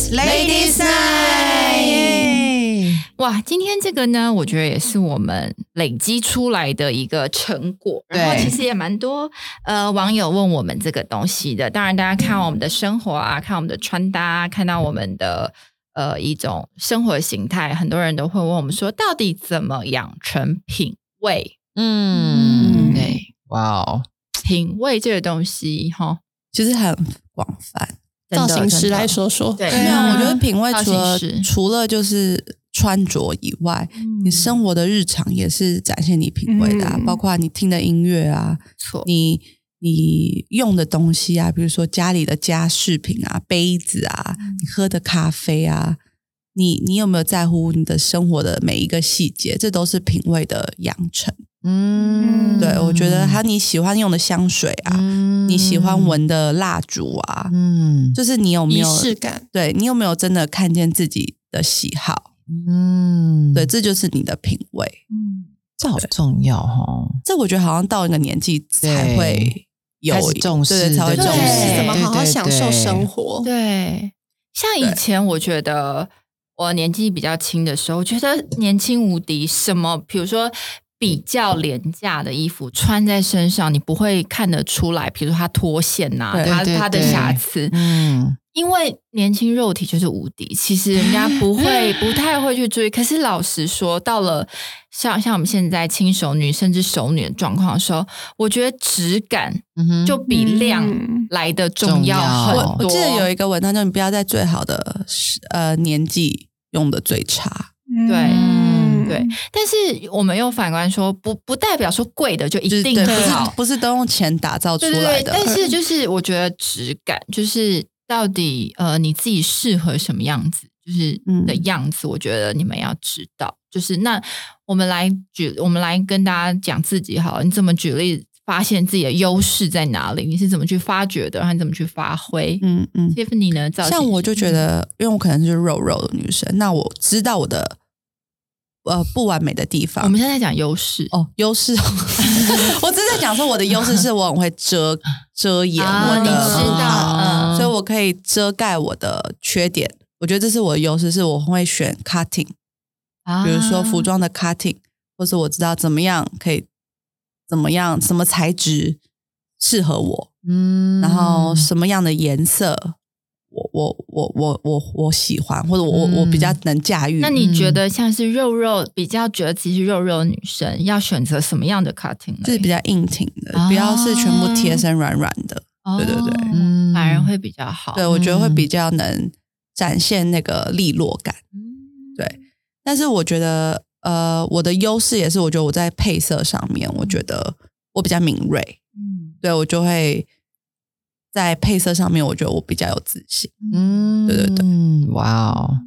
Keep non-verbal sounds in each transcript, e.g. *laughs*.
It's Ladies Night。哇，今天这个呢，我觉得也是我们累积出来的一个成果。然后其实也蛮多呃网友问我们这个东西的。当然，大家看我们的生活啊，看我们的穿搭啊，看到我们的呃一种生活形态，很多人都会问我们说，到底怎么养成品味？嗯，对，哇哦，品味这个东西，哈，其实很广泛。造型师来说说，对。对啊，我觉得品味除了除了就是穿着以外，你生活的日常也是展现你品味的、啊，嗯。包括你听的音乐啊，错，你你用的东西啊，比如说家里的家饰品啊、杯子啊，你喝的咖啡啊，你你有没有在乎你的生活的每一个细节？这都是品味的养成。嗯，对我觉得还有你喜欢用的香水啊，嗯你喜欢，闻的蜡烛啊，嗯就是你有没仪有式感。对你有没有真的看见自己的喜好？嗯，对，，这就是你的品味。嗯，这好重要哦。这我觉得好像到一个年纪才会有重视对对才会对重，视。怎么好好享受生活？活？对，像以前我觉得我年纪比较轻的时候，我觉得年轻无敌，什么比如说。比较廉价的衣服穿在身上，你不会看得出来，比如说它脱线呐、对它它的瑕疵，嗯，因为年轻肉体就是无敌，其实人家不会不太会去注意。可是老实说，到了像像我们现在轻熟女甚至熟女的状况的时候，我觉得质感就比量嗯来的重要很多。我记得有一个文章，叫你不要在最好的呃年纪用的最差。对嗯对，但是我们又反观说，不不代表说贵的就一定好，不是都用钱打造出对对对。来的。但是就是我觉得质感，就是到底呃你自己适合什么样子，就是嗯的样子，我觉得你们要知道。就是那我们来举，我们来跟大家讲自己好了，你怎么举例发现自己的优势在哪里？你是怎么去发掘的？然后你怎么去发挥？嗯嗯，Tiffany 呢？像我就觉得，因为我可能是肉肉的女生，那我知道我的呃不完美的地方。我们现在在讲优势。哦，优势，*laughs* *laughs* 我只是在讲说我的优势是我很会遮 *laughs* 遮掩啊我的，所以我可以遮盖我的缺点。我觉得这是我的优势，是我会选 cutting，啊。比如说服装的 cutting，或是我知道怎么样可以怎么样什么材质适合我，嗯。然后什么样的颜色我我我我我我喜欢，或者我我我比较能驾驭。那你觉得像是肉肉比较觉得自己是肉肉的女生，要选择什么样的 cutting 呢？就是比较硬挺的，啊不要是全部贴身软软的。对对对嗯反而会比较好。对，我觉得会比较能展现那个利落感。嗯对但是我觉得，呃，我的优势也是，我觉得我在配色上面，我觉得我比较敏锐，嗯对我就会在配色上面，我觉得我比较有自信。嗯，对对对嗯，哇哦。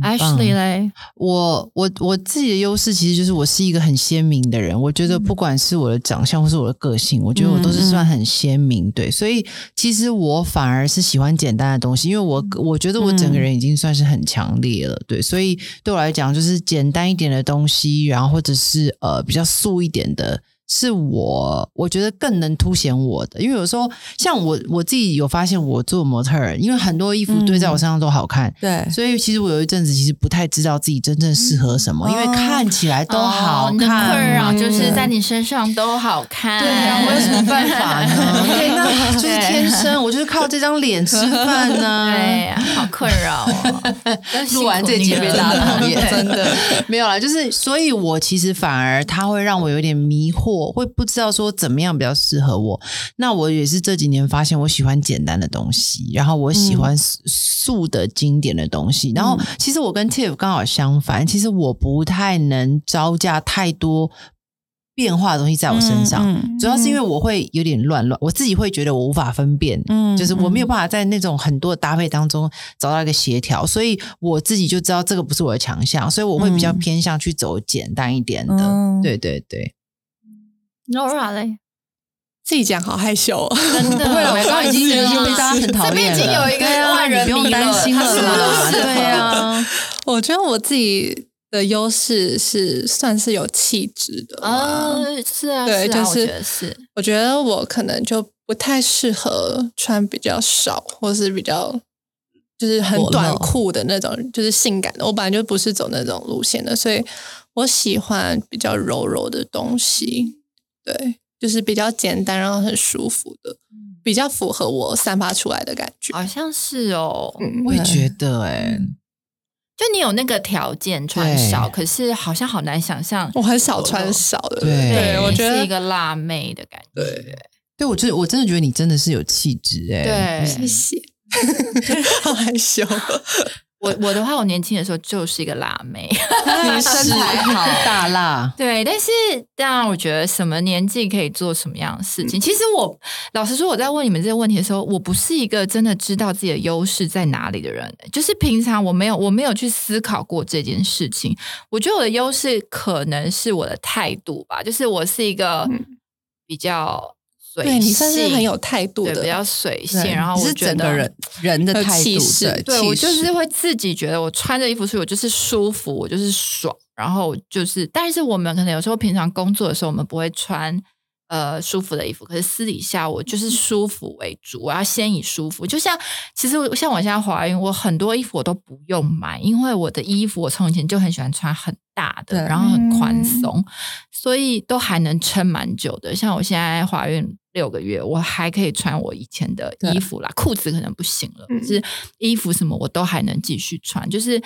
很棒，Ashley 嘞，我我我自己的优势其实就是我是一个很鲜明的人。我觉得不管是我的长相或是我的个性，我觉得我都是算很鲜明。对，所以其实我反而是喜欢简单的东西，因为我我觉得我整个人已经算是很强烈了。对，所以对我来讲，就是简单一点的东西，然后或者是呃比较素一点的。是我我觉得更能凸显我的，因为有时候像我我自己有发现，我做模特儿，因为很多衣服堆在我身上都好看，对，所以其实我有一阵子其实不太知道自己真正适合什么，因为看起来都好看嘛。困扰就是在你身上都好看。对啊，我有什么办法呢？*laughs* 对，那就是天生，我就是靠这张脸吃饭呢。*laughs* 对啊，好困扰哦。*laughs* 录完这集被大家讨厌，对真的没有啦。就是，所以我其实反而它会让我有点迷惑，会不知道说怎么样比较适合我。那我也是这几年发现，我喜欢简单的东西，然后我喜欢素素的经典的东西。然后，其实我跟 Tiff 刚好相反，其实我不太能招架太多变化的东西在我身上。嗯主要是因为我会有点乱乱，我自己会觉得我无法分辨，嗯就是我没有办法在那种很多的搭配当中找到一个协调，所以我自己就知道这个不是我的强项，所以我会比较嗯偏向去走简单一点的。嗯对对对，Nora 嘞，自己讲好害羞、哦，真的，*laughs* 不会了，我刚刚已经已经被大家很讨厌了。这边已经有一个对啊万人你不用担心了 *laughs* 对啊，*laughs* 我觉得我自己的优势是算是有气质的啊啊。，是啊，是啊我对就是觉得是，我觉得我可能就不太适合穿比较少，或是比较就是很短裤的那种，就是性感的。我本来就不是走那种路线的，所以我喜欢比较柔柔的东西，对，就是比较简单，然后很舒服的，比较符合我散发出来的感觉。好像是哦。嗯，我也觉得哎、就你有那个条件穿少，可是好像好难想象。我很少穿少的，对对我觉得是一个辣妹的感觉。对对我真的我真的觉得你真的是有气质哎、对，谢谢，*laughs* 好害羞。我 *laughs* 我的话，我年轻的时候就是一个辣妹。*laughs* 你身材好，*laughs* 大辣，对，但是当然，我觉得什么年纪可以做什么样的事情。其实我老实说，我在问你们这个问题的时候，我不是一个真的知道自己的优势在哪里的人。就是平常我没有我没有去思考过这件事情。我觉得我的优势可能是我的态度吧，就是我是一个比较随性，对你算是很有态度的，比较随性，然后我觉得人人的态度，气势对，对我就是会自己觉得我穿着衣服出去，我就是舒服，我就是爽，然后就是，但是我们可能有时候平常工作的时候，我们不会穿呃舒服的衣服，可是私底下我就是舒服为主，我要先以舒服。就像其实像我现在怀孕，我很多衣服我都不用买，因为我的衣服我从以前就很喜欢穿很大的，对然后很宽松，所以都还能撑蛮久的。像我现在怀孕。六个月，我还可以穿我以前的衣服啦，裤子可能不行了，是衣服什么我都还能继续穿。就是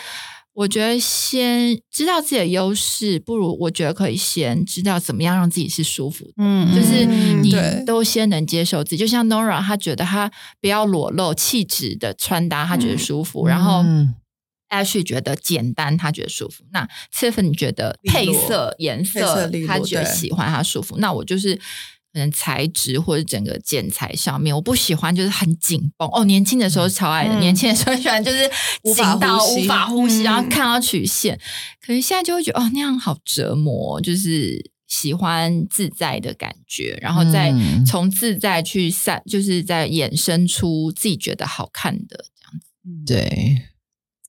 我觉得先知道自己的优势，不如我觉得可以先知道怎么样让自己是舒服的。嗯，就是你都先能接受自己，就像 Nora，她觉得她不要裸露气质的穿搭，她觉得舒服。然后嗯 Ashley 觉得简单，他觉得舒服。那 Tiffany 觉得配色、颜色色利，落她觉得喜欢，他舒服。那我就是。可能材质或者整个剪裁上面，我不喜欢就是很紧绷哦。年轻的时候超爱的，嗯年轻的时候喜欢就是紧到无法呼吸，嗯然后看到曲线。可是现在就会觉得哦，那样好折磨，就是喜欢自在的感觉，然后再嗯从自在去散，就是在衍生出自己觉得好看的这样子。对，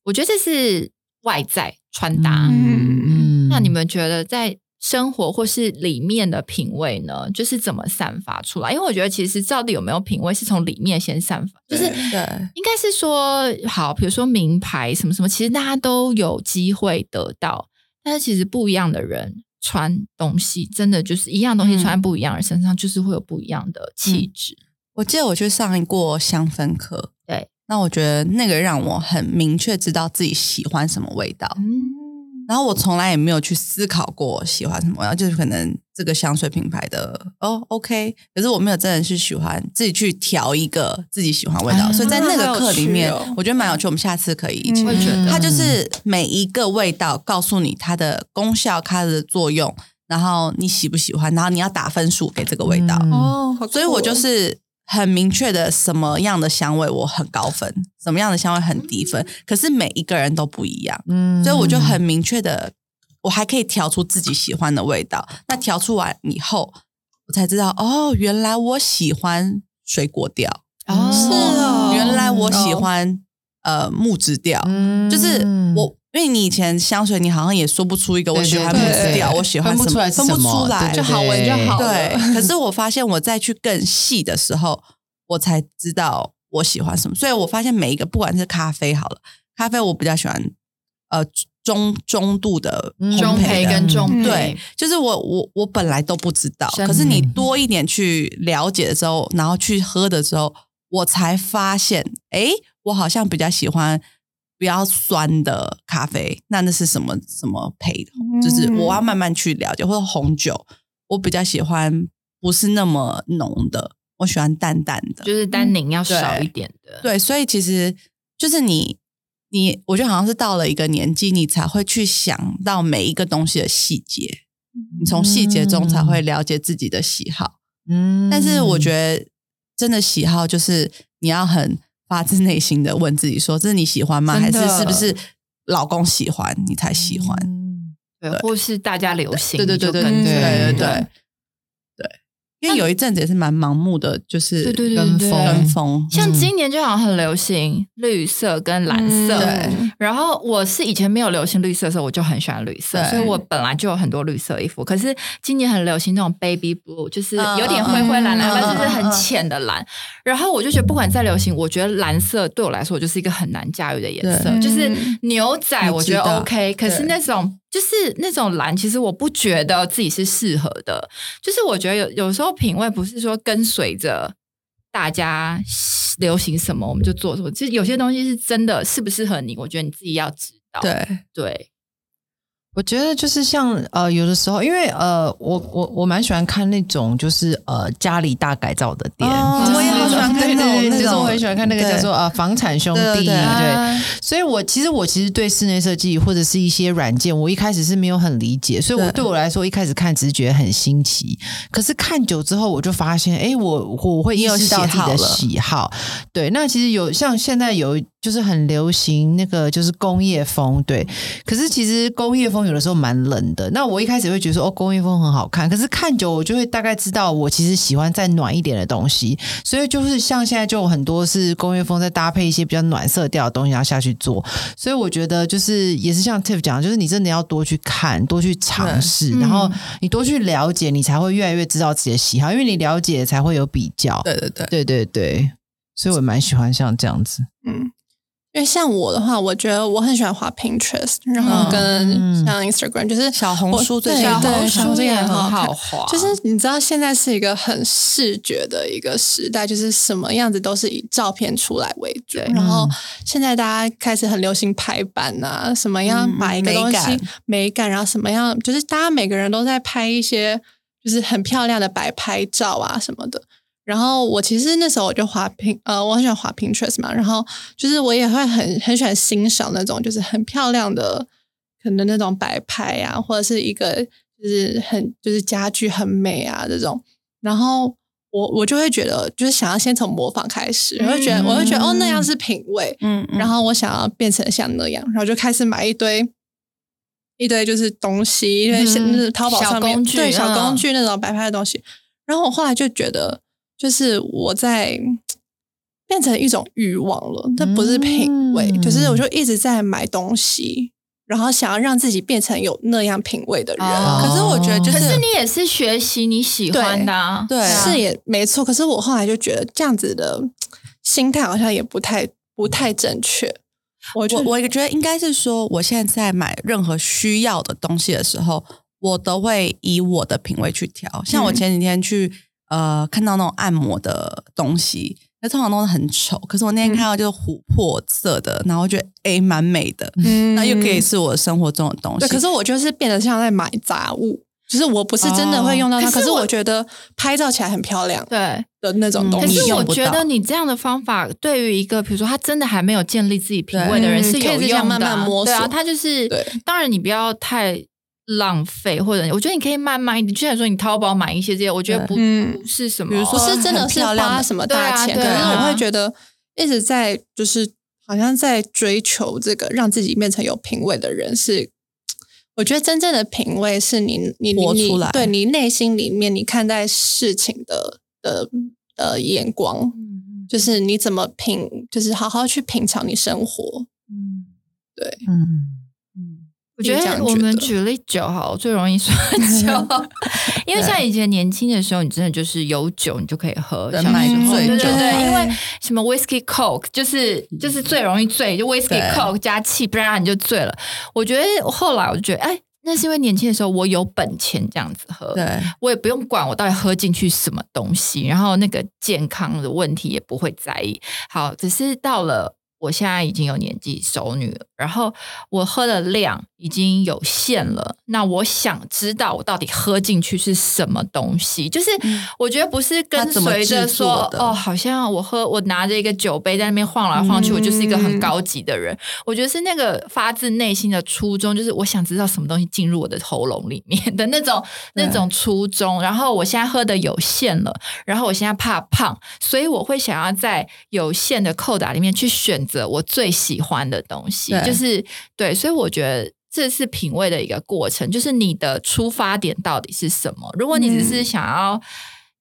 我觉得这是外在穿搭。嗯嗯那你们觉得在生活或是里面的品味呢？就是怎么散发出来？因为我觉得其实到底有没有品味，是从里面先散发，就是对应该是说，好，比如说名牌什么什么，其实大家都有机会得到，但是其实不一样的人穿东西，真的就是一样东西嗯穿在不一样的人身上，就是会有不一样的气质。我记得我去上过香氛课，对，那我觉得那个让我很明确知道自己喜欢什么味道，嗯，然后我从来也没有去思考过喜欢什么然后，就是可能这个香水品牌的哦 OK，可是我没有真的是喜欢自己去调一个自己喜欢味道，啊所以在那个课里面，我觉得蛮有趣，我们下次可以一起。我也觉得它就是每一个味道告诉你它的功效、它的作用，然后你喜不喜欢，然后你要打分数给这个味道。哦所以我就是很明确的什么样的香味我很高分，什么样的香味很低分。可是每一个人都不一样，嗯所以我就很明确的，我还可以调出自己喜欢的味道。那调出完以后，我才知道哦，原来我喜欢水果调，哦是哦原来我喜欢、呃木质调。嗯就是我，因为你以前香水，你好像也说不出一个我喜欢木质调，我喜欢什么，分不出来分不出来，就好闻就好了。对，可是我发现我再去更细的时候，我才知道我喜欢什么。所以我发现每一个，不管是咖啡好了，咖啡我比较喜欢呃中中度的中培焙跟中培，对，就是我我我本来都不知道，可是你多一点去了解的时候，然后去喝的时候，我才发现，哎，我好像比较喜欢比较酸的咖啡。那那是什么什么配的？就是我要慢慢去了解，或者红酒，我比较喜欢不是那么浓的，我喜欢淡淡的。就是单宁要少一点的。对，所以其实就是你，你，我觉得好像是到了一个年纪，你才会去想到每一个东西的细节，你从细节中才会了解自己的喜好。嗯但是我觉得，真的喜好就是你要很发自内心的问自己说：这是你喜欢吗？还是是不是老公喜欢你才喜欢？嗯对，或是大家流行，对对对对对对对。因为有一阵子也是蛮盲目的，就是对对对跟对风跟风，像今年就好像很流行绿色跟蓝色，对然后我是以前没有流行绿色的时候，我就很喜欢绿色，对所以我本来就有很多绿色衣服。可是今年很流行那种 baby blue，就是嗯有点灰灰蓝蓝，嗯但是是很浅的蓝。然后我就觉得，不管再流行，我觉得蓝色对我来说就是一个很难驾驭的颜色。对就是牛仔，我我觉得知道 OK，可是那种就是那种蓝，其实我不觉得自己是适合的。就是我觉得有有时候品味不是说跟随着大家流行什么我们就做什么，其实有些东西是真的适不适合你，我觉得你自己要知道。对对，我觉得就是像呃，有的时候，因为呃，我我我蛮喜欢看那种就是呃家里大改造的店，就是哦我也好喜欢看那种就是我很喜欢看那个叫做呃房产兄弟，对对。对。对，所以我其实我其实对室内设计或者是一些软件，我一开始是没有很理解，所以我对。对我来说一开始看只是觉得很新奇，可是看久之后我就发现，哎，我我会意识到自己的喜好，对，那其实有像现在有就是很流行那个就是工业风，对，可是其实工业风有的时候蛮冷的。那我一开始会觉得说哦，工业风很好看，可是看久我就会大概知道我其实喜欢再暖一点的东西，所以就是像现在就有很多是工业风再搭配一些比较暖色调的东西，然后下去做。所以我觉得就是也是像 Tiff 讲，就是你真的要多去看，多去尝试，然后你多去了解，你才会越来越知道自己的喜好，因为你了解才会有比较。对对对，对对对，所以我蛮喜欢像这样子。嗯，因为像我的话，我觉得我很喜欢滑 Pinterest，然后跟嗯像 Instagram，就是小红书最近对小红对小红书也很好滑，就是你知道现在是一个很视觉的一个时代，就是什么样子都是以照片出来为主。然后现在大家开始很流行排版啊，什么样嗯把一个东西美感美感，然后什么样，就是大家每个人都在拍一些就是很漂亮的摆拍照啊什么的。然后我其实那时候我就滑屏，呃，我很喜欢滑 Pinterest 嘛，然后就是我也会很很喜欢欣赏那种就是很漂亮的，可能那种摆拍啊，或者是一个就是很就是家具很美啊这种，然后我我就会觉得就是想要先从模仿开始，我会觉得我会觉得哦那样是品味，嗯，嗯。然后我想要变成像那样，然后就开始买一堆一堆就是东西，因为现嗯。就是淘宝小上面工具对小嗯。工具那种摆拍的东西。然后我后来就觉得，就是我在变成一种欲望了，这不是品味，嗯就是我就一直在买东西，然后想要让自己变成有那样品味的人。哦可是我觉得就是可是是你也是学习你喜欢的、啊，对对啊是也没错，可是我后来就觉得这样子的心态好像也不太不太正确。我就我我觉得应该是说，我现在在买任何需要的东西的时候，我都会以我的品味去挑。像我前几天去、呃看到那种按摩的东西，那通常都是很丑，可是我那天看到就是琥珀色的，然后我觉得诶蛮美的，嗯那又可以是我生活中的东西。对，可是我就是变得像在买杂物，就是我不是真的会用到它，可是哦可是我我觉得拍照起来很漂亮对。的那种东可西。是我觉用不到得你这样的方法，对于一个比如说他真的还没有建立自己品味的人是有嗯可以这样用的啊，慢慢摸索对啊，他就是对，当然你不要太浪费，或者我觉得你可以慢慢一点。就像说你淘宝买一些这些，我觉得不嗯不是什么，比如说不是真的是花什么大钱，可是我会觉得一直在就是好像在追求这个让自己变成有品味的人是。我觉得真正的品味是你你你活出来对你内心里面你看待事情的的呃眼光，就是你怎么品，就是好好去品尝你生活。嗯。对，嗯，嗯，我觉得我们举例酒好，我最容易说 *laughs* 酒，因为像以前年轻的时候，你真的就是有酒你就可以喝，小时候醉酒对对对，因为什么 whisky coke 就是就是最容易醉，就 whisky coke 加气，不然你就醉了。我觉得后来我就觉得，哎，那是因为年轻的时候我有本钱这样子喝，对，我也不用管我到底喝进去什么东西，然后那个健康的问题也不会在意。好，只是到了我现在已经有年纪熟女了，然后我喝的量已经有限了，那我想知道我到底喝进去是什么东西，就是我觉得不是跟随着说哦，好像我喝我拿着一个酒杯在那边晃来晃去，我就是一个很嗯高级的人。我觉得是那个发自内心的初衷，就是我想知道什么东西进入我的喉咙里面的那种那种初衷。然后我现在喝的有限了，然后我现在怕胖，所以我会想要在有限的扣打里面去选择我最喜欢的东西，就是对，所以我觉得。这是品味的一个过程，就是你的出发点到底是什么？如果你只是想要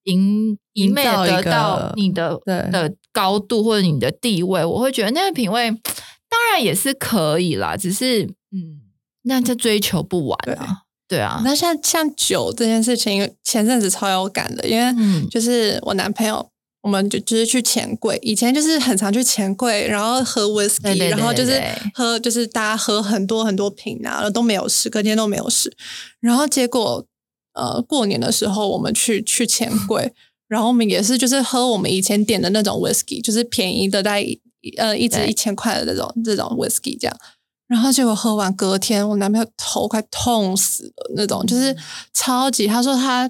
赢一昧营造一的得到你的的高度或者你的地位，我会觉得那个品味当然也是可以啦，只是嗯，那这追求不完啊，对啊，那像像酒这件事情，前阵子超有感的，因为嗯就是我男朋友，我们就就是去钱柜，以前就是很常去钱柜，然后喝 whisky，对对对然后就是喝就是大家喝很多很多瓶啊，然后都没有事，隔天都没有事，然后结果呃过年的时候我们去去钱柜，然后我们也是就是喝我们以前点的那种 whisky，就是便宜的大概一呃一支一千块的这种这种 whisky 这样。然后结果喝完，隔天我男朋友头快痛死了那种，就是嗯超级。他说他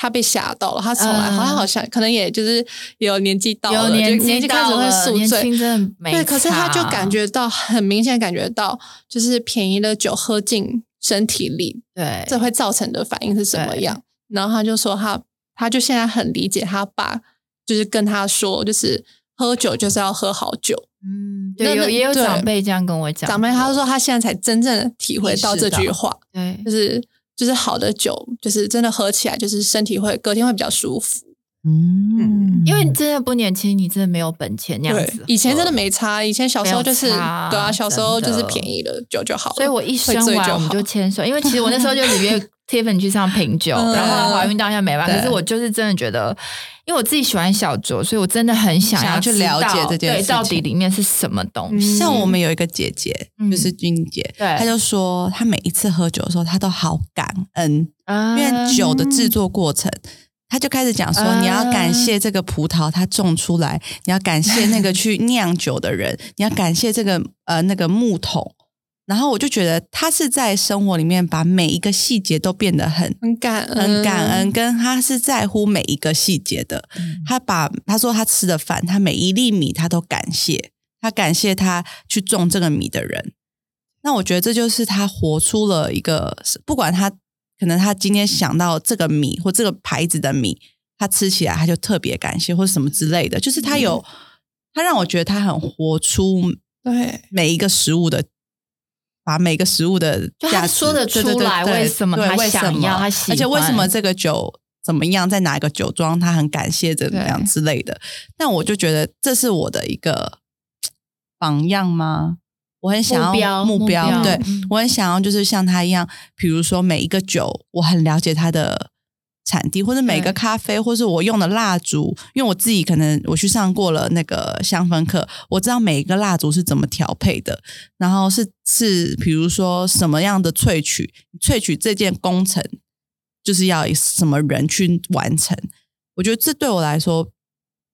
他被吓到了，他从来、嗯好像好像可能也就是有年纪到了，有年纪开始会，宿醉，年轻真的没对，可是他就感觉到很明显感觉到，就是便宜的酒喝进身体里，对，这会造成的反应是什么样？然后他就说他他就现在很理解他爸，就是跟他说，就是喝酒就是要喝好酒。嗯，那对，有也有长辈这样跟我讲过，长辈他说他现在才真正的体会到这句话，对就，是就是好的酒，就是真的喝起来就是身体会隔天会比较舒服。嗯，因为你真的不年轻，你真的没有本钱那样子喝，，以前真的没差，以前小时候就是对啊，小时候就是便宜的酒就好了。所以我一生完我们就好牵手，因为其实我那时候就 *laughs* 里约 Tiffany 去上品酒，嗯然后怀孕当下没办法，可是我就是真的觉得，因为我自己喜欢小酌，所以我真的很想想要去了解这件事情到底里面是什么东西。像我们有一个姐姐，嗯就是君姐，对她就说她每一次喝酒的时候，她都好感恩，啊因为酒的制作过程。她就开始讲说，啊你要感谢这个葡萄它种出来，你要感谢那个去酿酒的人，你要感谢这个呃那个木桶。然后我就觉得他是在生活里面把每一个细节都变得很很感恩，很感恩，跟他是在乎每一个细节的。他把他说他吃的饭，他每一粒米他都感谢，他感谢他去种这个米的人。那我觉得这就是他活出了一个，不管他可能他今天想到这个米或这个牌子的米，他吃起来他就特别感谢或者什么之类的，就是他有、他让我觉得他很活出对。每一个食物的，把每个食物的价值说得出来为什么他对为什么想要他喜而且为什么这个酒怎么样，在哪一个酒庄，他很感谢怎么样之类的。但我就觉得这是我的一个榜样吗？我很想要目标对、嗯我很想要就是像他一样，比如说每一个酒，我很了解他的产地，或者每个咖啡，或是我用的蜡烛，因为我自己可能我去上过了那个香氛课，我知道每一个蜡烛是怎么调配的，然后是是比如说什么样的萃取，萃取这件工程就是要什么人去完成，我觉得这对我来说。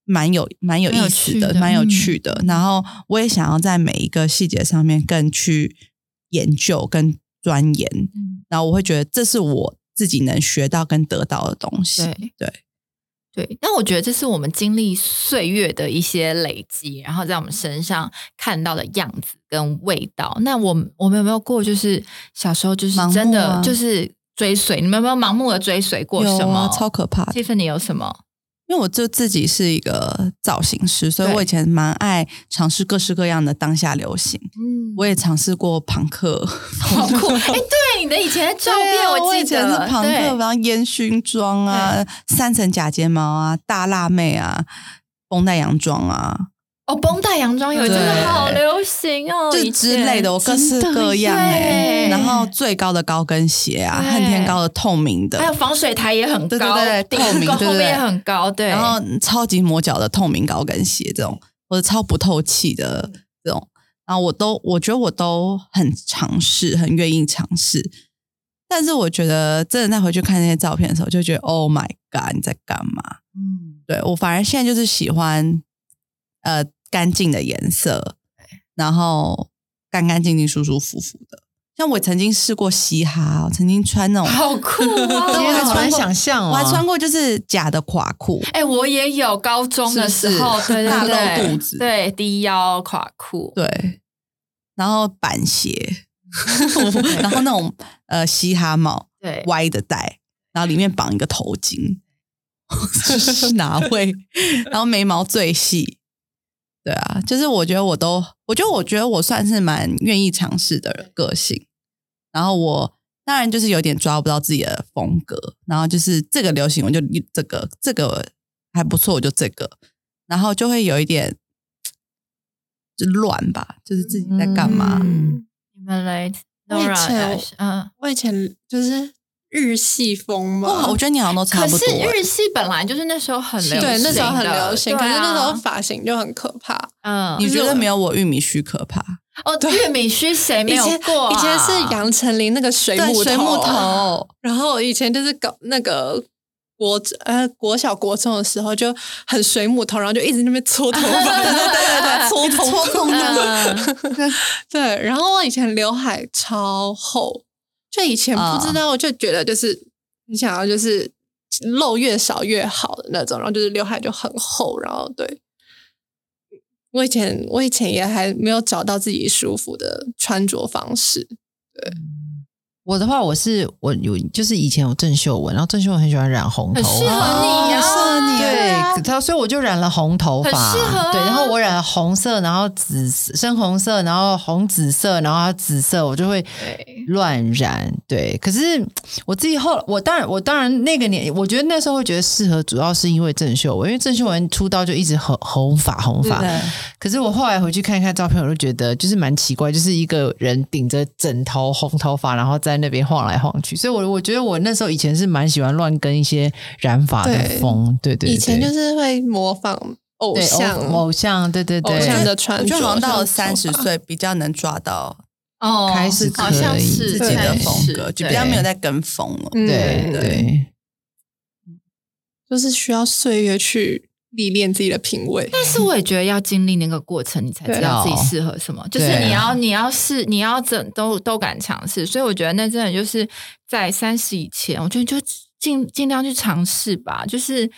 蛮有蛮有意思的，蛮有嗯趣的。然后我也想要在每一个细节上面更去研究跟钻研，嗯然后我会觉得这是我自己能学到跟得到的东西。对对，对，但我觉得这是我们经历岁月的一些累积，然后在我们身上看到的样子跟味道。那我我们有没有过，就是小时候就是盲目真的啊就是追随？你们有没有盲目的追随过什么？啊，超可怕的。Tiffany 有什么？因为我就自己是一个造型师，所以我以前蛮爱尝试各式各样的当下流行。嗯，我也尝试过朋克，*laughs* 好酷！哎，对，你的以前的照对片啊我以记得，前是朋克，对然后烟熏妆啊，三层假睫毛啊，大辣妹啊，绷带洋装啊，哦，绷带洋装有真的好流行哦，就之类的，我各式各样哎、耶。然后最高的高跟鞋啊，恨天高的透明的，还有防水台也很高，对对对顶透明后面也很高，对，然后超级磨脚的透明高跟鞋这种，或者超不透气的这种，然后我都我觉得我都很尝试，很愿意尝试。但是我觉得真的再回去看那些照片的时候，就觉得 Oh my God，你在干嘛？嗯，对我反而现在就是喜欢呃干净的颜色，然后干干净净、舒舒服服的。像我曾经试过嘻哈，我曾经穿那种，好酷 *laughs* 天哪，哦！好难想象哦！我还穿过就是假的垮裤，哎、我也有高中的时候，是是对对大露，肚子对低腰垮裤，对，然后板鞋，*laughs* 然后那种呃嘻哈帽对，歪的戴，然后里面绑一个头巾，*laughs* 是哪会？然后眉毛最细，对啊，就是我觉得我都，我觉得我觉得我算是蛮愿意尝试的个性，然后我当然就是有点抓不到自己的风格，然后就是这个流行我就这个，这个还不错我就这个，然后就会有一点就乱吧，就是自己在干嘛。嗯。你们来我以前嗯，我以前就是日系风嘛，哇，我觉得你好像都差可是不多欸。日系本来就是那时候很流行，对那时候很流行，可是那时候发型就很可怕。嗯，你觉得没有我玉米须可怕？哦，玉米须谁没有以前过啊？以前是杨丞琳那个水母对，水母头，然后以前就是搞那个国呃国小国中的时候就很水母头，然后就一直那边搓头发，对对对对，搓头搓痛嗯对。然后我以前刘海超厚，就以前不知道，我就觉得就是你想要就是露越少越好的那种，然后就是刘海就很厚，然后对。我以前我以前也还没有找到自己舒服的穿着方式，对。我的话，我是我有就是以前有郑秀文，然后郑秀文很喜欢染红头很适合发，你呀，他所以我就染了红头发，很适合啊。对，然后我染了红色，然后紫深红色，然后红紫色，然后紫色，我就会乱染。对，可是我自己后，我当然我当然那个年，我觉得那时候会觉得适合，主要是因为郑秀文，因为郑秀文出道就一直红红发红发，可是我后来回去看一看照片，我就觉得就是蛮奇怪，就是一个人顶着枕头红头发，然后在那边晃来晃去。所以我，我觉得我那时候以前是蛮喜欢乱跟一些染发的对。风，对对对，以前就是会模仿偶像偶偶像，对对对，偶像的穿着，我觉得好像到了三十岁比较能抓到哦，开始好像可以是自己的风格，就比较没有在跟风了。嗯对对。就是需要岁月去历练自己的品味。但是我也觉得要经历那个过程，你才知道自己适合什么。就是你要你要试，你要怎都都敢尝试。所以我觉得那真的就是在三十以前，我觉得就尽尽量去尝试吧。就是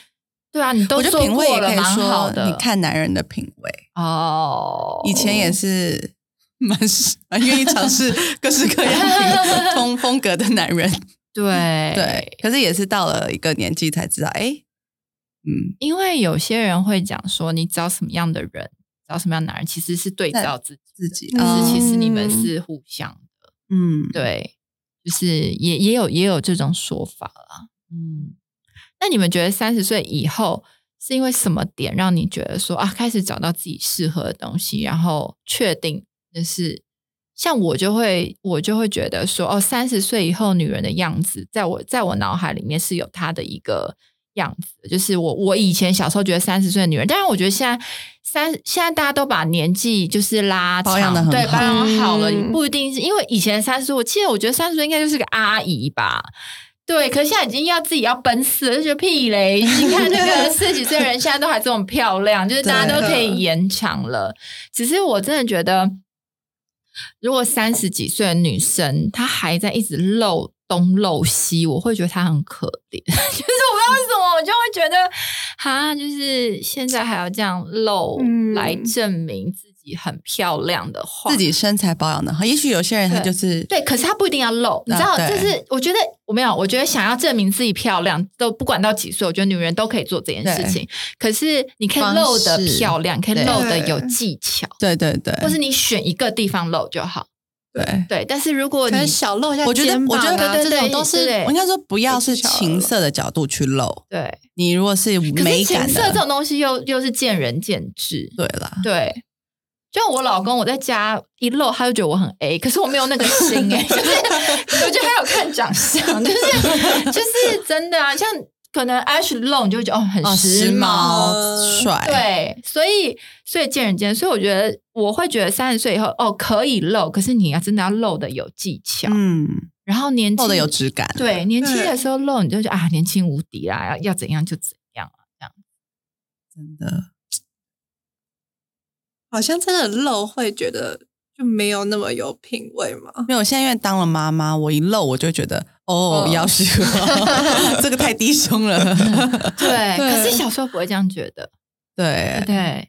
对啊，你都我觉得做品味也过了，可以蛮好说，的。你看男人的品味，哦，以前也是蛮蛮愿意尝试各式各样品 *laughs* 风风格的男人，对对。可是也是到了一个年纪才知道，哎，嗯，因为有些人会讲说，你找什么样的人，找什么样的男人，其实是对照自己，自己就哦是其实你们是互相的。嗯，对，就是也也有也有这种说法啦。嗯，那你们觉得三十岁以后是因为什么点让你觉得说啊，开始找到自己适合的东西，然后确定就是像我就会我就会觉得说哦，三十岁以后女人的样子，在我在我脑海里面是有她的一个。样子就是我，我以前小时候觉得三十岁的女人，但是我觉得现在三现在大家都把年纪就是拉长，保养得很对，好保养好了，嗯不一定是因为以前三十岁，我记得我觉得三十岁应该就是个阿姨吧。对，可是现在已经要自己要奔四了，就觉得屁嘞！你看那个四十几岁的人，现在都还这么漂亮，就是大家都可以延长了。只是我真的觉得，如果三十几岁的女生她还在一直露东露西，我会觉得她很可怜。*laughs* 就是我不知道为什么，我就会觉得，哈，就是现在还要这样露、嗯来证明自己很漂亮的话，自己身材保养的好。也许有些人他就是对，可是他不一定要露，你知道，啊就是我觉得我没有，我觉得想要证明自己漂亮，都不管到几岁，我觉得女人都可以做这件事情。可是你可以露的漂亮，可以露的有技巧，对对对，或是你选一个地方露就好。对。对，但是如果你小露一下我觉得肩膀啊，我觉得这种都是我应该说不要是情色的角度去露，对，你如果是可美是情感的，色这种东西又又是见仁见智。对啦，对，就像我老公，我在家一露，他就觉得我很 A，可是我没有那个心哎、*laughs* 就是我觉得还有看长相，就是就是真的啊，像可能 Ash 露，你就会觉得哦很哦，时髦。髦帅，对，所以所以见仁见智，所以我觉得我会觉得三十岁以后哦可以露，可是你要真的要露的有技巧，嗯，然后年轻露的有质感，对年轻的时候露，你就觉得啊年轻无敌啦，要要怎样就怎样啊，这样。真的。好像真的露会觉得就没有那么有品味嘛。没有，我现在因为当了妈妈，我一露我就觉得哦，嗯要是 *laughs* 这个太低胸了。*laughs* 对，对可是小时候不会这样觉得，对，对。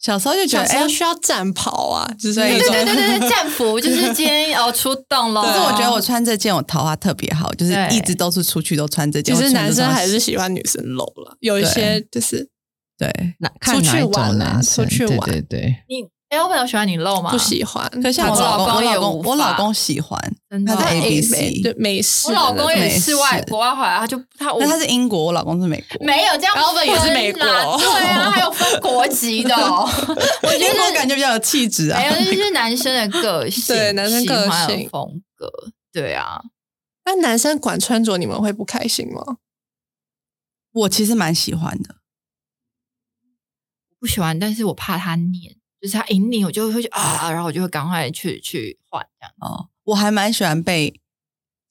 小时候就觉得哎需要战袍啊，就是对对对对战服就是今天哦出动了。*laughs* 可是我觉得我穿这件我桃花特别好，就是一直都是出去都穿这件。其实男生还是喜欢女生露了，有一些就是对，哪看出去玩啊男生对出去玩对对，你哎，我朋友喜欢你露吗？不喜欢。可像我我老公，我老公我老公喜欢，*laughs* 真的他在哦 ABC 美对美式我老公也是外式国外回来，他就他那他是英国，我老公是美国。没有这样分啦，Alvin 也是美国对啊，还有分国籍的哦。我 *laughs* 觉英国得感觉比较有气质啊没。有，这就是男生的个 *laughs* 性，对男生个喜欢的性风格，对啊，那男生管穿着，你们会不开心吗？我其实蛮喜欢的，不喜欢，但是我怕他念，就是他一念，我就会去啊，然后我就会赶快去去换这样。哦，我还蛮喜欢被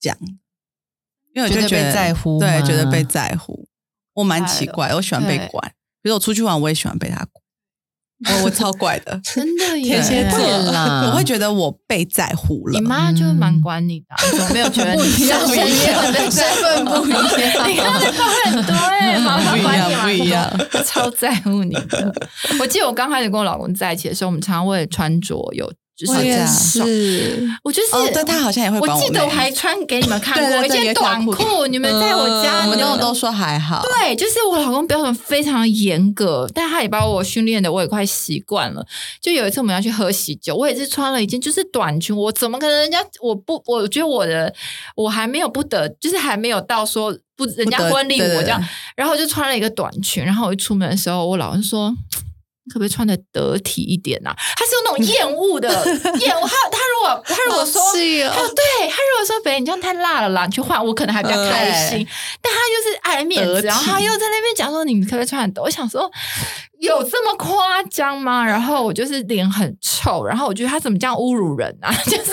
讲，因为我就觉得在乎对，觉得被在乎。我蛮奇怪，我喜欢被管。比如我出去玩，我也喜欢被他管。我 *laughs* 我超怪的，*laughs* 真的耶，天蝎座会啦，我会觉得我被在乎了你。妈就蛮管你的啊，你怎么没有觉得你不一样身边的身份不一样？*laughs* 你看这话很多哎，妈妈不一管你样不一样超在乎你的。我记得我刚开始跟我老公在一起的时候，我们常常为了穿着有就是我也是，我就是哦，对他好像也会我记得我还穿给你们看过一件短裤，你们在我家，我们你们都都说还好。对，就是我老公标准非常严格，但他也把我训练的我也快习惯了。就有一次我们要去喝喜酒，我也是穿了一件就是短裙，我怎么可能人家我不，我觉得我的我还没有不得，就是还没有到说不人家婚礼我这样，然后我就穿了一个短裙，然后我一出门的时候，我老公说。你可不可以穿的得体一点呐、他是有那种厌恶的 *laughs* 厌恶。他他如果他如果说哦对他如果说北你这样太辣了啦，你去换，我可能还比较开心。对但他就是爱面子，然后他又在那边讲说你可不可以穿很多？我想说有这么夸张吗？然后我就是脸很臭，然后我觉得他怎么这样侮辱人啊？*laughs* 就是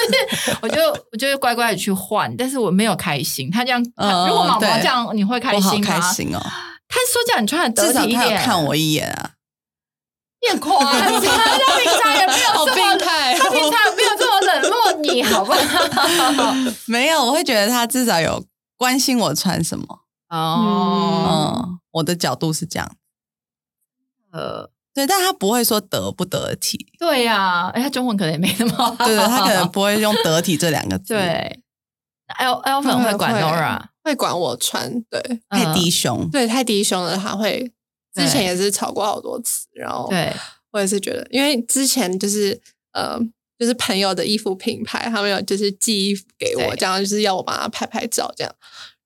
我就我就乖乖的去换，但是我没有开心。他这样，嗯如果毛毛这样，你会开心吗？开心哦！他说叫你穿的得体一点，看我一眼啊。变夸张，他平常也没有这么，病态他平常也没有这么冷落你，好不好？没有，我会觉得他至少有关心我穿什么。哦，嗯，我的角度是这样。呃，对，但他不会说得不得体，对呀，哎，他中文可能也没那么好，对对，他可能不会用得体这两个字，，对。L L 粉会管 Nora，会管我穿，对太低胸。对，太低胸了，他会。对之前也是吵过好多次，然后对，我也是觉得，因为之前就是呃，就是朋友的衣服品牌，他们有就是寄衣服给我，对这样就是要我帮他拍拍照这样。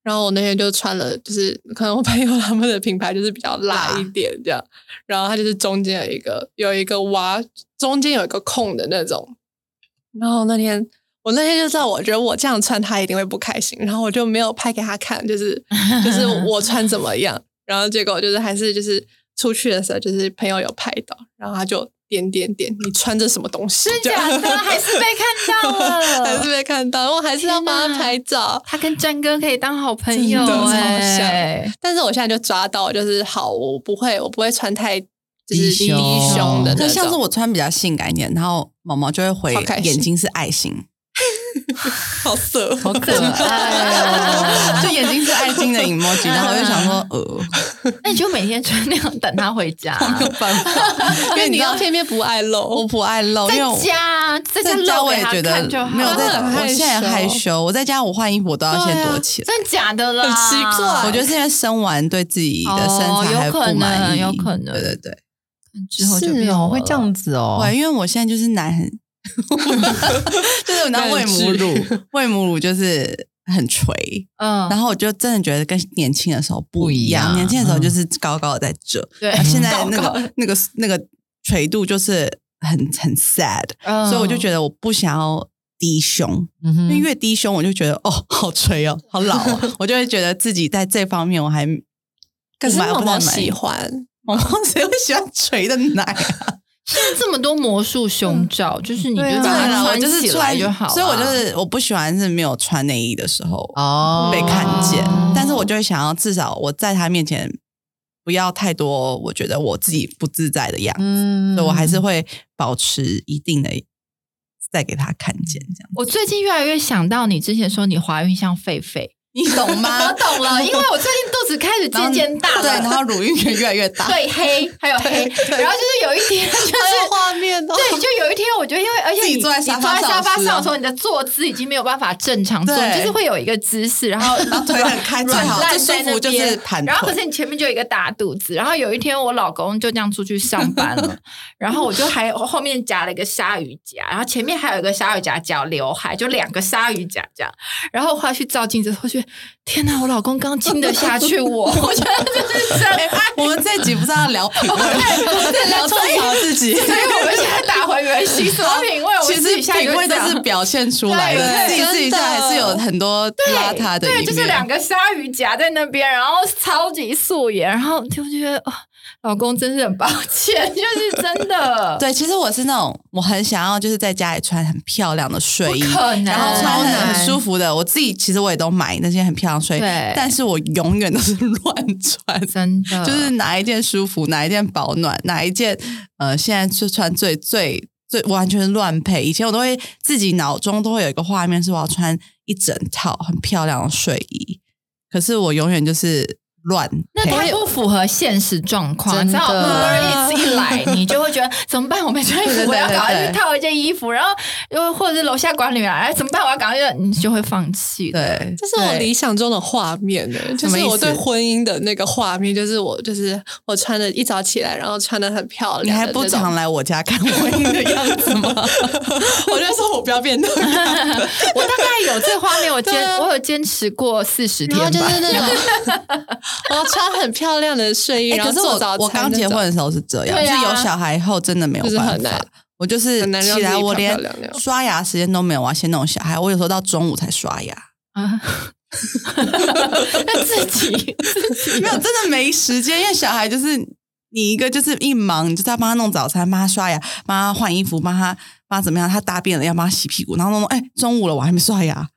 然后我那天就穿了，就是可能我朋友他们的品牌就是比较辣辣一点这样，然后它就是中间有一个有一个挖，中间有一个空的那种。然后那天我那天就知道，我觉得我这样穿他一定会不开心，然后我就没有拍给他看，就是就是我穿怎么样。然后结果就是还是就是出去的时候，就是朋友有拍到，然后他就点点点，你穿着什么东西？真假的 *laughs* 还是被看到了 *laughs* 还是。被看到，我还是要帮他拍照。他跟詹哥可以当好朋友真的超哎，但是我现在就抓到，就是好，我不会，我不会穿太就是低低胸胸的那就像是。我穿比较性感一点，然后毛毛就会回眼睛是爱心，*laughs* 好色，好可爱哦。*laughs* 就眼睛是爱心的 emoji，*laughs* 然后我就想说，呃，那你就每天穿那样等他回家，没有办法，因为你知道要偏偏不爱露我。不爱露，因为在我家在家我也觉得没有在，我现在害羞，我在家我换衣服我都要先躲起来。真的假的啦？很奇怪我觉得是因为生完对自己的身哦材还不有可能满意，有可能对对对，之后就是变哦，会这样子哦。对，因为我现在就是奶很，*laughs* 就是我拿 *laughs* 喂母乳，喂母乳就是很垂，嗯，然后我就真的觉得跟年轻的时候不一样，一样年轻的时候就是高高的在这，对啊现在那 *laughs* 高高个那个那个垂度就是很很 sad，嗯。所以我就觉得我不想要低胸，因为越低胸我就觉得哦好垂哦，好老哦，我就会觉得自己在这方面我还可是不满毛毛不喜欢，毛毛谁会喜欢垂的奶啊？现在这么多魔术胸罩，就是你就对啊。把它当然了，我穿起就是出来来就好了，所以我就是我不喜欢是没有穿内衣的时候哦。被看见，哦但是我就会想要至少我在他面前不要太多我觉得我自己不自在的样子，嗯。所以我还是会保持一定的再给他看见这样。我最近越来越想到你之前说你怀孕像狒狒，你懂吗 *laughs* 我？懂了，因为我最近肚子开始渐渐大了，对，然后乳晕也越来越大。*laughs* 对黑还有黑，然后就是有一天 *laughs* 就是画面哦，对，就有一天，我觉得，因为而且你自己坐在沙发你坐在沙发上的时候你的坐姿已经没有办法正常坐，就是会有一个姿势，然后然后腿很开，最软好烂在那最舒服就是边盘腿。然后可是你前面就有一个大肚子，然后有一天我老公就这样出去上班了，然后我就还后面夹了一个鲨鱼夹，然后前面还有一个鲨鱼夹夹刘海，就两个鲨鱼夹这样。然后后来去照镜子，我觉得天哪，我老公刚亲得下去我，*laughs* 我觉得这是真爱。我们这集不是要聊品味，*laughs* 是聊吐槽自己。所以我们现在打回原形，什么品味？我们其实品味都就是表现出来的，对自己自己下还是有很多邋遢的对，就是两个鲨鱼夹在那边，然后超级素颜，然后就觉得哦，老公真是很抱歉，*laughs* 就是真的，*laughs* 对，其实我是那种我很想要就是在家里穿很漂亮的睡衣，可能然后穿很舒服的。我自己其实我也都买那些很漂亮的睡衣，但是我永远都是 *laughs* 乱穿。真的就是哪一件舒服，哪一件保暖，哪一件呃，现在就穿最最最完全乱配。以前我都会自己脑中都会有一个画面，是我要穿一整套很漂亮的睡衣，可是我永远就是乱。那它不符合现实状况，真的你知道 Uber Eats 一来，你就会觉得怎么办？我没穿衣服，我要赶快去套一件衣服，然后又或者是楼下管理员，哎怎么办？我要赶快就你就会放弃的。对，这是我理想中的画面呢，就是我对婚姻的那个画面，就是我就是我穿的一早起来，然后穿的很漂亮你还不常来我家看婚姻的样子吗？*laughs* 我就说我不要变那样，*laughs* 我大概有这个画面，我坚我有坚持过四十天吧。就是那种我要穿很漂亮的睡衣，哎然后可是我做早餐我刚结婚的时候是这样，就是有小孩以后真的没有办就是很难法。我就是起来，我连刷牙时间都没有，我要先弄小孩。我有时候到中午才刷牙，啊，那自己没有真的没时间，因为小孩就是你一个就是一忙，你就是要帮他弄早餐，帮他刷牙，帮他换衣服，帮他帮他怎么样？他大便了要帮他洗屁股，然后弄弄，哎，中午了我还没刷牙，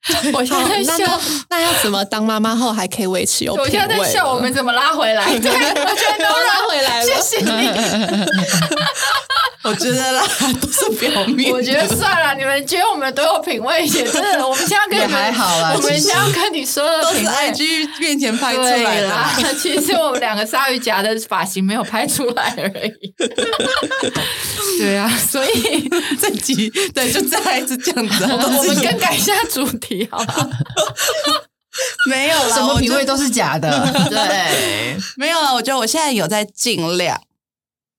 *laughs* 我现在在笑那那，那要怎么当妈妈后还可以维持有我现在在笑我们怎么拉回来。*laughs* 对，我现在都都拉回来了 *laughs* 谢谢你。*laughs* 我觉得啦，*laughs* 都是表面。我觉得算了，你们觉得我们都有品味，也真的，我们现在跟你也们还好啦我们现在要跟你说的都是品味。IG 面前拍出来的其实我们两个鲨鱼夹的发型没有拍出来而已。对啊，所以这集对，就再一次这样子。*laughs* 我们更改一下主题，好了？没有啦，什么品味都是假的。对，没有了，我觉得我现在有在尽量，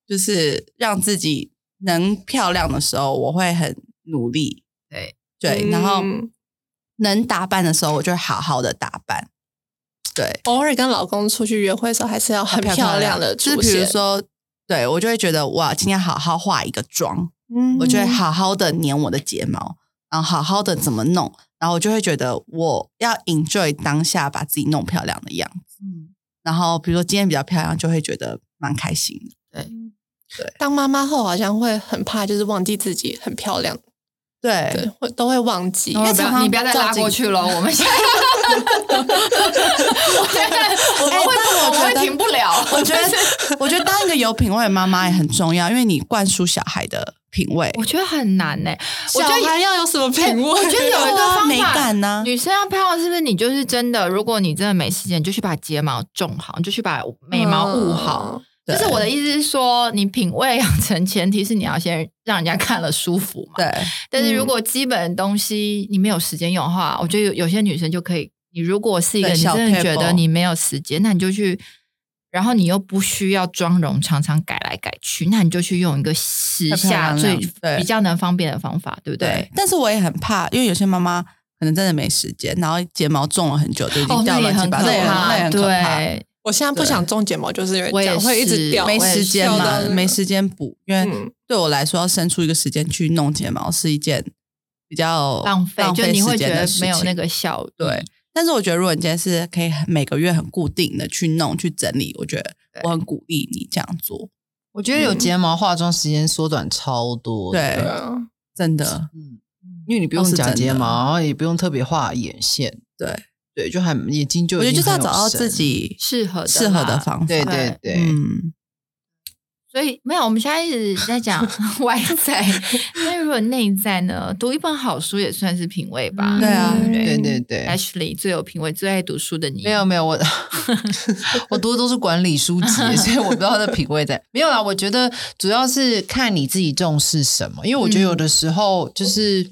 就是让自己能漂亮的时候，我会很努力。对对，然后嗯能打扮的时候，我就会好好的打扮。对，偶尔跟老公出去约会的时候，还是要很漂亮的就是。比如说，对我就会觉得哇，今天好好化一个妆，嗯我就会好好的粘我的睫毛，然后好好的怎么弄，然后我就会觉得我要 enjoy 当下把自己弄漂亮的样子。嗯，然后比如说今天比较漂亮，就会觉得蛮开心的。当妈妈后，好像会很怕，就是忘记自己很漂亮，对，对，会都会忘记。你不要常常你不要再拉过去了，我们现在，*laughs* 我现在我们会但我我们会觉得停不了。我觉得，*laughs* 我觉得当一个有品味的妈妈也很重要，因为你灌输小孩的品味。我觉得很难呢、我小觉得孩要有什么品味？我觉得有一个 *laughs* 方法，美感呢女生要漂亮，是不是你就是真的？如果你真的没时间，你就去把睫毛种好，你就去把眉毛雾好。就是我的意思是说，你品味养成前提是你要先让人家看了舒服嘛。。对，但是如果基本的东西你没有时间用的话，我觉得有有些女生就可以。你如果是一个你真的觉得你没有时间，那你就去，然后你又不需要妆容常常改来改去，那你就去用一个时下最比较能方便的方法，对不对对？。但是我也很怕，因为有些妈妈可能真的没时间，然后睫毛种了很久就已经哦，掉那也很可乱七八糟。对，我现在不想种睫毛，就是因为我也这样会一直掉，没时间嘛没时间补，因为嗯对我来说，要生出一个时间去弄睫毛是一件比较浪费，就你会觉得时间的事情没有那个效。对。但是我觉得，如果你今天是可以很每个月很固定的去弄、去整理，我觉得我很鼓励你这样做。我觉得有睫毛化妆时间缩短超多。对真的，嗯，因为你不用假睫毛，也不用特别画眼线，对，对，就还眼睛就我觉得已经就是要找到自己适合的适合的啦方法。对对对，嗯，所以没有，我们现在一直在讲 *laughs* 外在，那如果内在呢？读一本好书也算是品味吧？对啊不对对对。Ashley 最有品味、最爱读书的你，没有没有，我 *laughs* 我读的都是管理书籍，所以我不知道他的品味在。没有啦，我觉得主要是看你自己重视什么，因为我觉得有的时候就是，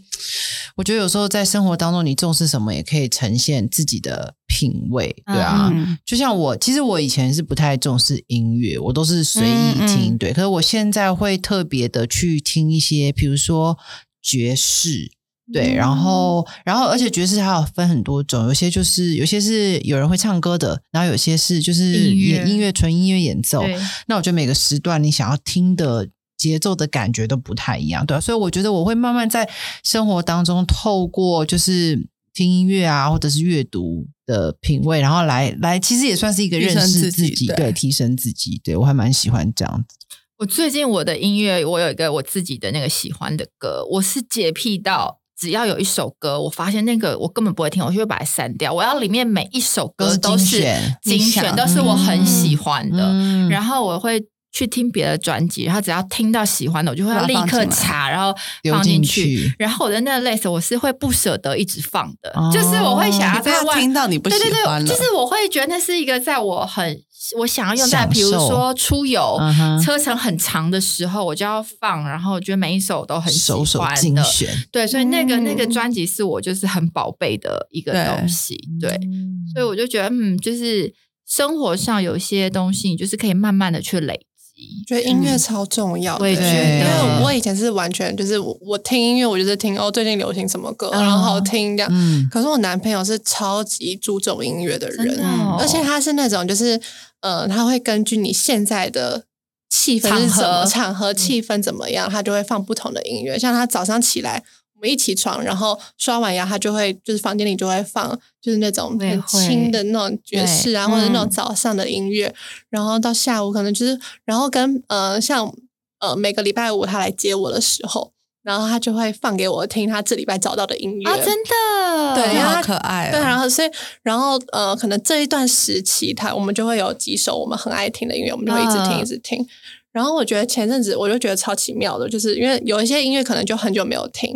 我觉得有时候在生活当中，你重视什么也可以呈现自己的品味，对啊。嗯就像我，其实我以前是不太重视音乐，我都是随意听，嗯嗯对。可是我现在会特别的去听一些，比如说爵士，对，然后，然后，而且爵士还有分很多种，有些就是有些是有人会唱歌的，然后有些是就是音乐演音乐纯音乐演奏。那我觉得每个时段你想要听的节奏的感觉都不太一样，对、啊、所以我觉得我会慢慢在生活当中透过就是听音乐啊，或者是阅读的品味，然后来来，其实也算是一个认识自己自己，对对，提升自己。对我还蛮喜欢这样子。我最近我的音乐，我有一个我自己的那个喜欢的歌，我是洁癖到只要有一首歌，我发现那个我根本不会听，我就会把它删掉。我要里面每一首歌都是精选都是我很喜欢的。嗯然后我会去听别的专辑，然后只要听到喜欢的，我就会立刻查，然后放进进去。然后我的那个 list 我是会不舍得一直放的，哦。就是我会想要在听到你不喜对对对，欢了，就是我会觉得那是一个在我很我想要用在，比如说出游、嗯车程很长的时候，我就要放，然后我觉得每一首都很喜欢的。精选，对，所以那个、那个嗯专辑是我就是很宝贝的一个东西，对，嗯所以我就觉得，嗯，就是生活上有一些东西，你就是可以慢慢的去累积。觉得音乐超重要的，我也觉得因为我以前是完全就是我我听音乐，我就是听哦最近流行什么歌，嗯然后好听这样。嗯可是我男朋友是超级注重音乐的人，的哦而且他是那种就是呃，他会根据你现在的气氛是什么场合场合气氛怎么样，他就会放不同的音乐。像他早上起来。我们一起床，然后刷完牙，他就会就是房间里就会放，就是那种很轻的那种爵士啊，或者那种嗯早上的音乐。然后到下午可能就是，然后跟呃像呃每个礼拜五他来接我的时候，然后他就会放给我听他这礼拜找到的音乐啊，真的，对好可爱哦。对，然后所以，然后呃，可能这一段时期，他我们就会有几首我们很爱听的音乐，我们就会一直听，嗯一直听。然后我觉得前阵子我就觉得超奇妙的，就是因为有一些音乐可能就很久没有听，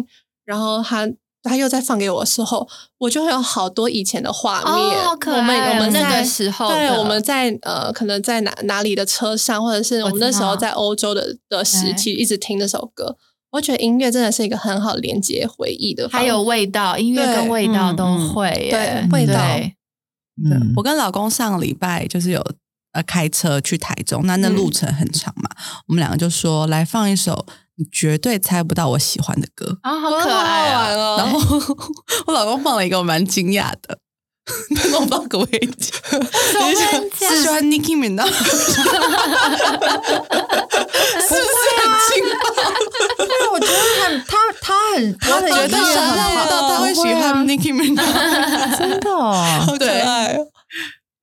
然后他他又再放给我的时候，我就会有好多以前的画面。哦好可爱我们我们那在个时候对，我们在呃，可能在哪哪里的车上，或者是我们那时候在欧洲的的时期一直听这首歌。我觉得音乐真的是一个很好连接回忆的，还有味道，音乐跟味道都会耶，对味道嗯我跟老公上个礼拜就是有呃开车去台中，那那路程很长嘛，我们两个就说来放一首你绝对猜不到我喜欢的歌，啊，好可爱啊！哦然后 *laughs* 我老公放了一个我蛮惊讶的，*laughs* 但是我不知道可不可以讲，是喜欢 Nicki Minaj，*laughs* 是不是很惊讶？对，我觉得很他他很他的绝对音乐想很好象不到他会喜欢 Nicki Minaj。真的哦，好可爱哦。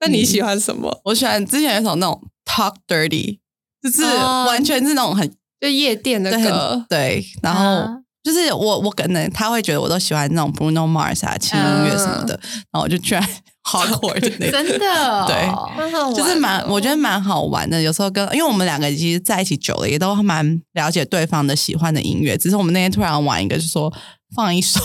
那你喜欢什么？我喜欢之前有一首那种 Talk Dirty，就是哦完全是那种很就夜店的歌，对，然后啊就是我我可能他会觉得我都喜欢那种 Bruno Mars 啊轻音乐什么的，然后我就居然 hardcore 的那种。*laughs* 真的对蛮好玩就是蛮，我觉得蛮好玩的。有时候跟，因为我们两个其实在一起久了，也都蛮了解对方的喜欢的音乐。只是我们那天突然玩一个，就说放一首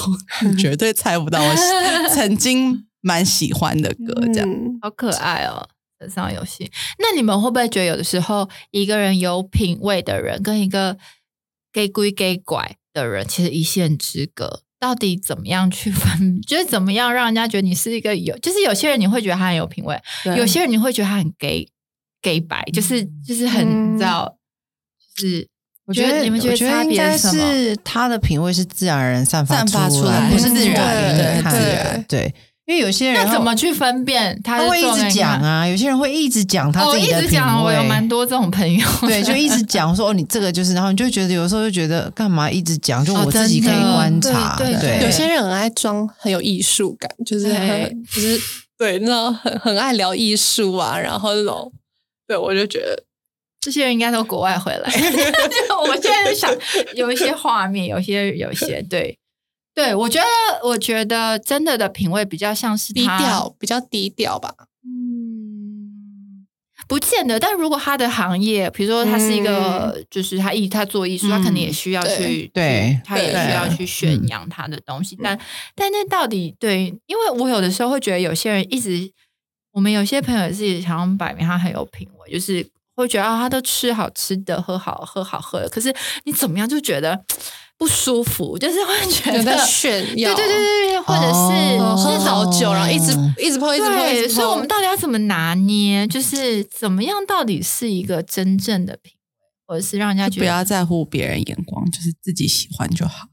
你 *laughs* 绝对猜不到我喜 *laughs* 曾经蛮喜欢的歌，这样。嗯好可爱哦！车上游戏，那你们会不会觉得有的时候一个人有品味的人跟一个 gay 归 gay 拐的人，其实一线之隔？到底怎么样去分？就是怎么样让人家觉得你是一个有，就是有些人你会觉得他很有品味，有些人你会觉得他很 gay gay 白，就是就是很、嗯你知道，就是我觉得你们觉得差别是什么？是他的品味是自然而然散发出来，来不是自然对对，因为有些人那怎么去分辨？他他会一直？讲啊？有些人会一直讲他自己的品直讲，我有蛮多这种朋友，*laughs* 对，就一直讲说哦，你这个就是，然后你就觉得有时候就觉得干嘛一直讲，就哦我自己可以观察，对对对有些人很爱装很有艺术感，就是很就是对那种很很爱聊艺术啊，然后那种。对我就觉得。这些人应该都国外回来。*laughs* *laughs* 我现在想有一些画面，有些有些对对，我觉得我觉得真的的品味比较像是低他调比较低调吧。嗯，不见得。但如果他的行业，比如说他是一个，就是他艺他做艺术，他肯定也需要去，对，他也需要去宣扬他的东西。但但那到底对？因为我有的时候会觉得有些人一直，我们有些朋友自己想要摆明他很有品味，就是会觉得啊，他都吃好吃的，喝好喝好喝的，可是你怎么样就觉得。不舒服，就是会觉得炫耀，对对对对对，或者是喝好酒，然后一直一直碰，一直碰，所以我们到底要怎么拿捏？就是怎么样，到底是一个真正的品味，或者是让人家觉得不要在乎别人眼光，就是自己喜欢就好。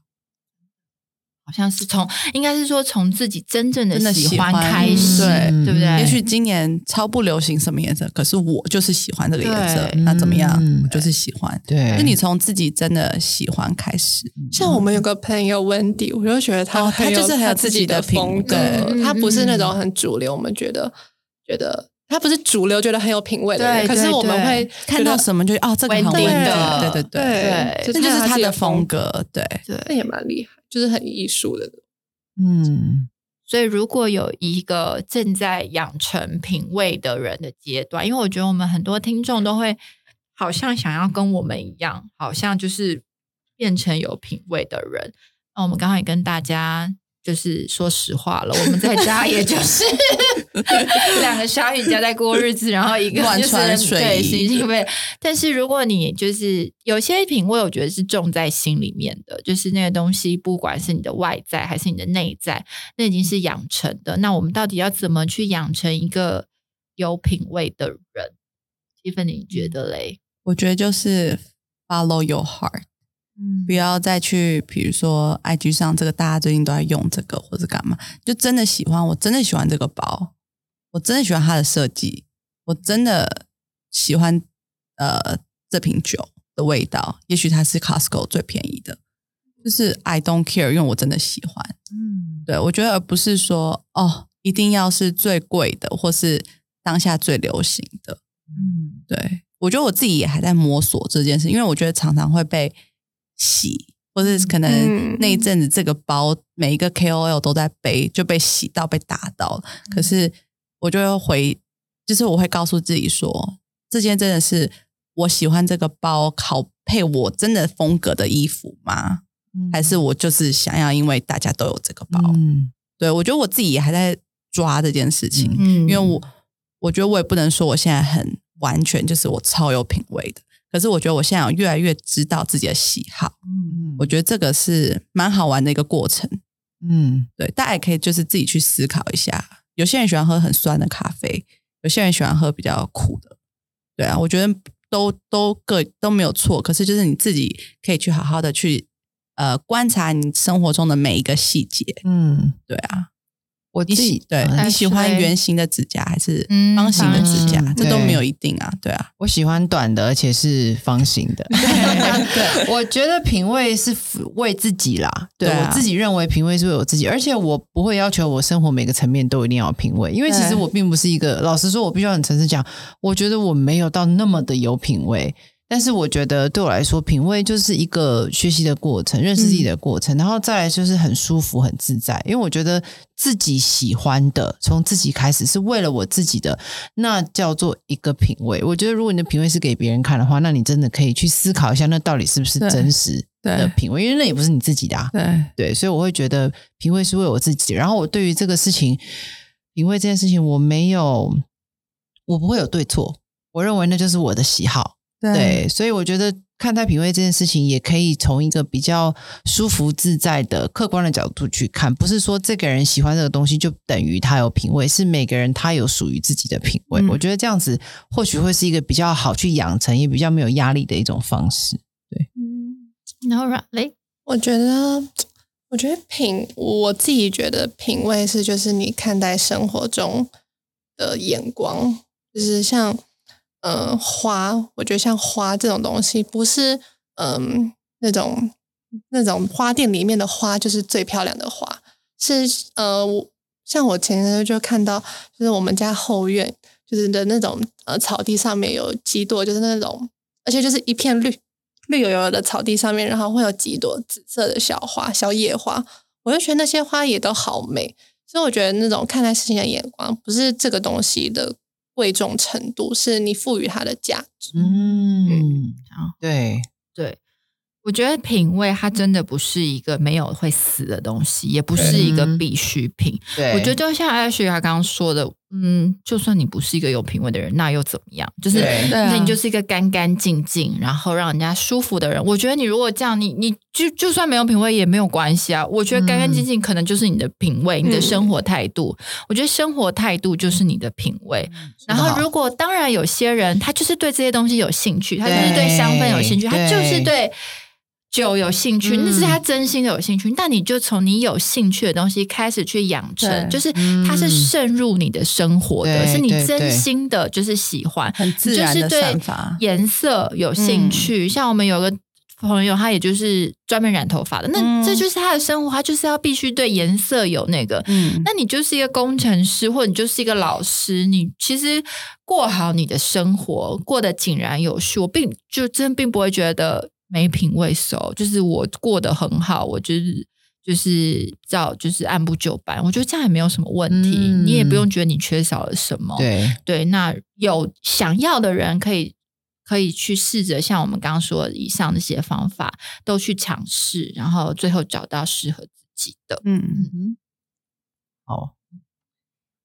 好像是从，应该是说从自己真正的喜欢开始，对对不对？也许今年超不流行什么颜色，可是我就是喜欢这个颜色，那怎么样？我就是喜欢。对，就你从自己真的喜欢开始。像我们有个朋友温迪，我就觉得他他就是很有自己的风格，他不是那种很主流。我们觉得觉得他不是主流，觉得很有品味的人。可是我们会看到什么就哦，这个很稳定的，对对对，这就是他的风格。对对，那也蛮厉害，就是很艺术的。嗯，所以如果有一个正在养成品味的人的阶段，因为我觉得我们很多听众都会好像想要跟我们一样，好像就是变成有品味的人。那我们刚刚也跟大家。就是说实话了，我们在家也就是 *laughs* 两个鲨鱼家在过日子，然后一个就是对洗洗被。但是如果你就是有些品味，我觉得是种在心里面的，就是那个东西，不管是你的外在还是你的内在，那已经是养成的。那我们到底要怎么去养成一个有品味的人？七分，你觉得嘞？我觉得就是 follow your heart。嗯，不要再去，比如说 IG 上这个，大家最近都在用这个，或者干嘛？就真的喜欢，我真的喜欢这个包，我真的喜欢它的设计，我真的喜欢呃这瓶酒的味道。也许它是 Costco 最便宜的，就是 I don't care，因为我真的喜欢。嗯，对我觉得而不是说哦，一定要是最贵的，或是当下最流行的。嗯，对我觉得我自己也还在摸索这件事，因为我觉得常常会被。洗，或者是可能那一阵子这个包每一个 KOL 都在背，就被洗到被打到。可是我就会回，就是我会告诉自己说，这件真的是我喜欢这个包，好配我真的风格的衣服吗？还是我就是想要，因为大家都有这个包？嗯对我觉得我自己也还在抓这件事情，因为我我觉得我也不能说我现在很完全就是我超有品味的。可是我觉得我现在越来越知道自己的喜好，嗯，我觉得这个是蛮好玩的一个过程，嗯，对，大家也可以就是自己去思考一下。有些人喜欢喝很酸的咖啡，有些人喜欢喝比较苦的，对啊，我觉得都都各都没有错。可是就是你自己可以去好好的去呃观察你生活中的每一个细节，嗯，对啊。我自己对你喜欢圆形的指甲还是方形的指甲？这都没有一定啊，对啊。我喜欢短的，而且是方形的。*laughs* 对，*laughs* 我觉得品味是为自己啦。对我自己认为品味是为我自己，而且我不会要求我生活每个层面都一定要品味，因为其实我并不是一个。老实说，我必须要很诚实讲，我觉得我没有到那么的有品味。但是我觉得对我来说，品味就是一个学习的过程，认识自己的过程，然后再来就是很舒服、很自在。因为我觉得自己喜欢的，从自己开始是为了我自己的，那叫做一个品味。我觉得如果你的品味是给别人看的话，那你真的可以去思考一下，那到底是不是真实的品味？因为那也不是你自己的。对对，所以我会觉得品味是为我自己。然后我对于这个事情，品味这件事情，我没有，我不会有对错。我认为那就是我的喜好。对，所以我觉得看待品味这件事情，也可以从一个比较舒服自在的客观的角度去看，不是说这个人喜欢这个东西就等于他有品味，是每个人他有属于自己的品味。我觉得这样子或许会是一个比较好去养成，也比较没有压力的一种方式。对，嗯，然后雷，我觉得，我觉得品，我自己觉得品味是就是你看待生活中的眼光，就是像。嗯，花，我觉得像花这种东西，不是嗯那种那种花店里面的花就是最漂亮的花，是呃我，像我前天就看到，就是我们家后院就是的那种呃草地上面有几朵，就是那种，而且就是一片绿绿油油的草地上面，然后会有几朵紫色的小花、小野花，我就觉得那些花也都好美，所以我觉得那种看待事情的眼光，不是这个东西的。贵重程度，是你赋予它的价值。嗯，好。对，对，我觉得品味它真的不是一个没有会死的东西，也不是一个嗯。必需品。对，我觉得就像艾雪她刚刚说的，嗯，就算你不是一个有品味的人，那又怎么样？就是那你就是一个干干净净，然后让人家舒服的人。我觉得你如果这样，你你就就算没有品味也没有关系啊。我觉得干干净净可能就是你的品味，你的生活态度。我觉得生活态度就是你的品味。然后，如果当然有些人他就是对这些东西有兴趣，他就是对香氛有兴趣，他就是对酒有兴趣，嗯那是他真心的有兴趣。但你就从你有兴趣的东西开始去养成，就是它是渗入你的生活的，是你真心的，就是喜欢，很自然的你就是对颜色有兴趣。像我们有个朋友，他也就是专门染头发的，那、嗯这就是他的生活，他就是要必须对颜色有那个。嗯，那你就是一个工程师，或者你就是一个老师，你其实过好你的生活，过得井然有序，我并就真并不会觉得没品味熟，就是我过得很好，我就是就是照就是按部就班，我觉得这样也没有什么问题，嗯你也不用觉得你缺少了什么。对，对，那有想要的人可以可以去试着像我们刚刚说的以上那些方法都去尝试，然后最后找到适合自己的。嗯，嗯，好，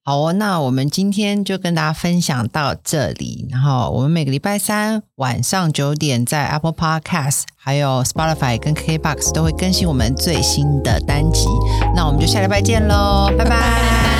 好哦，那我们今天就跟大家分享到这里。然后我们每个礼拜三晚上九点在 Apple Podcast、还有 Spotify 跟 KBox 都会更新我们最新的单集。那我们就下礼拜见喽，拜拜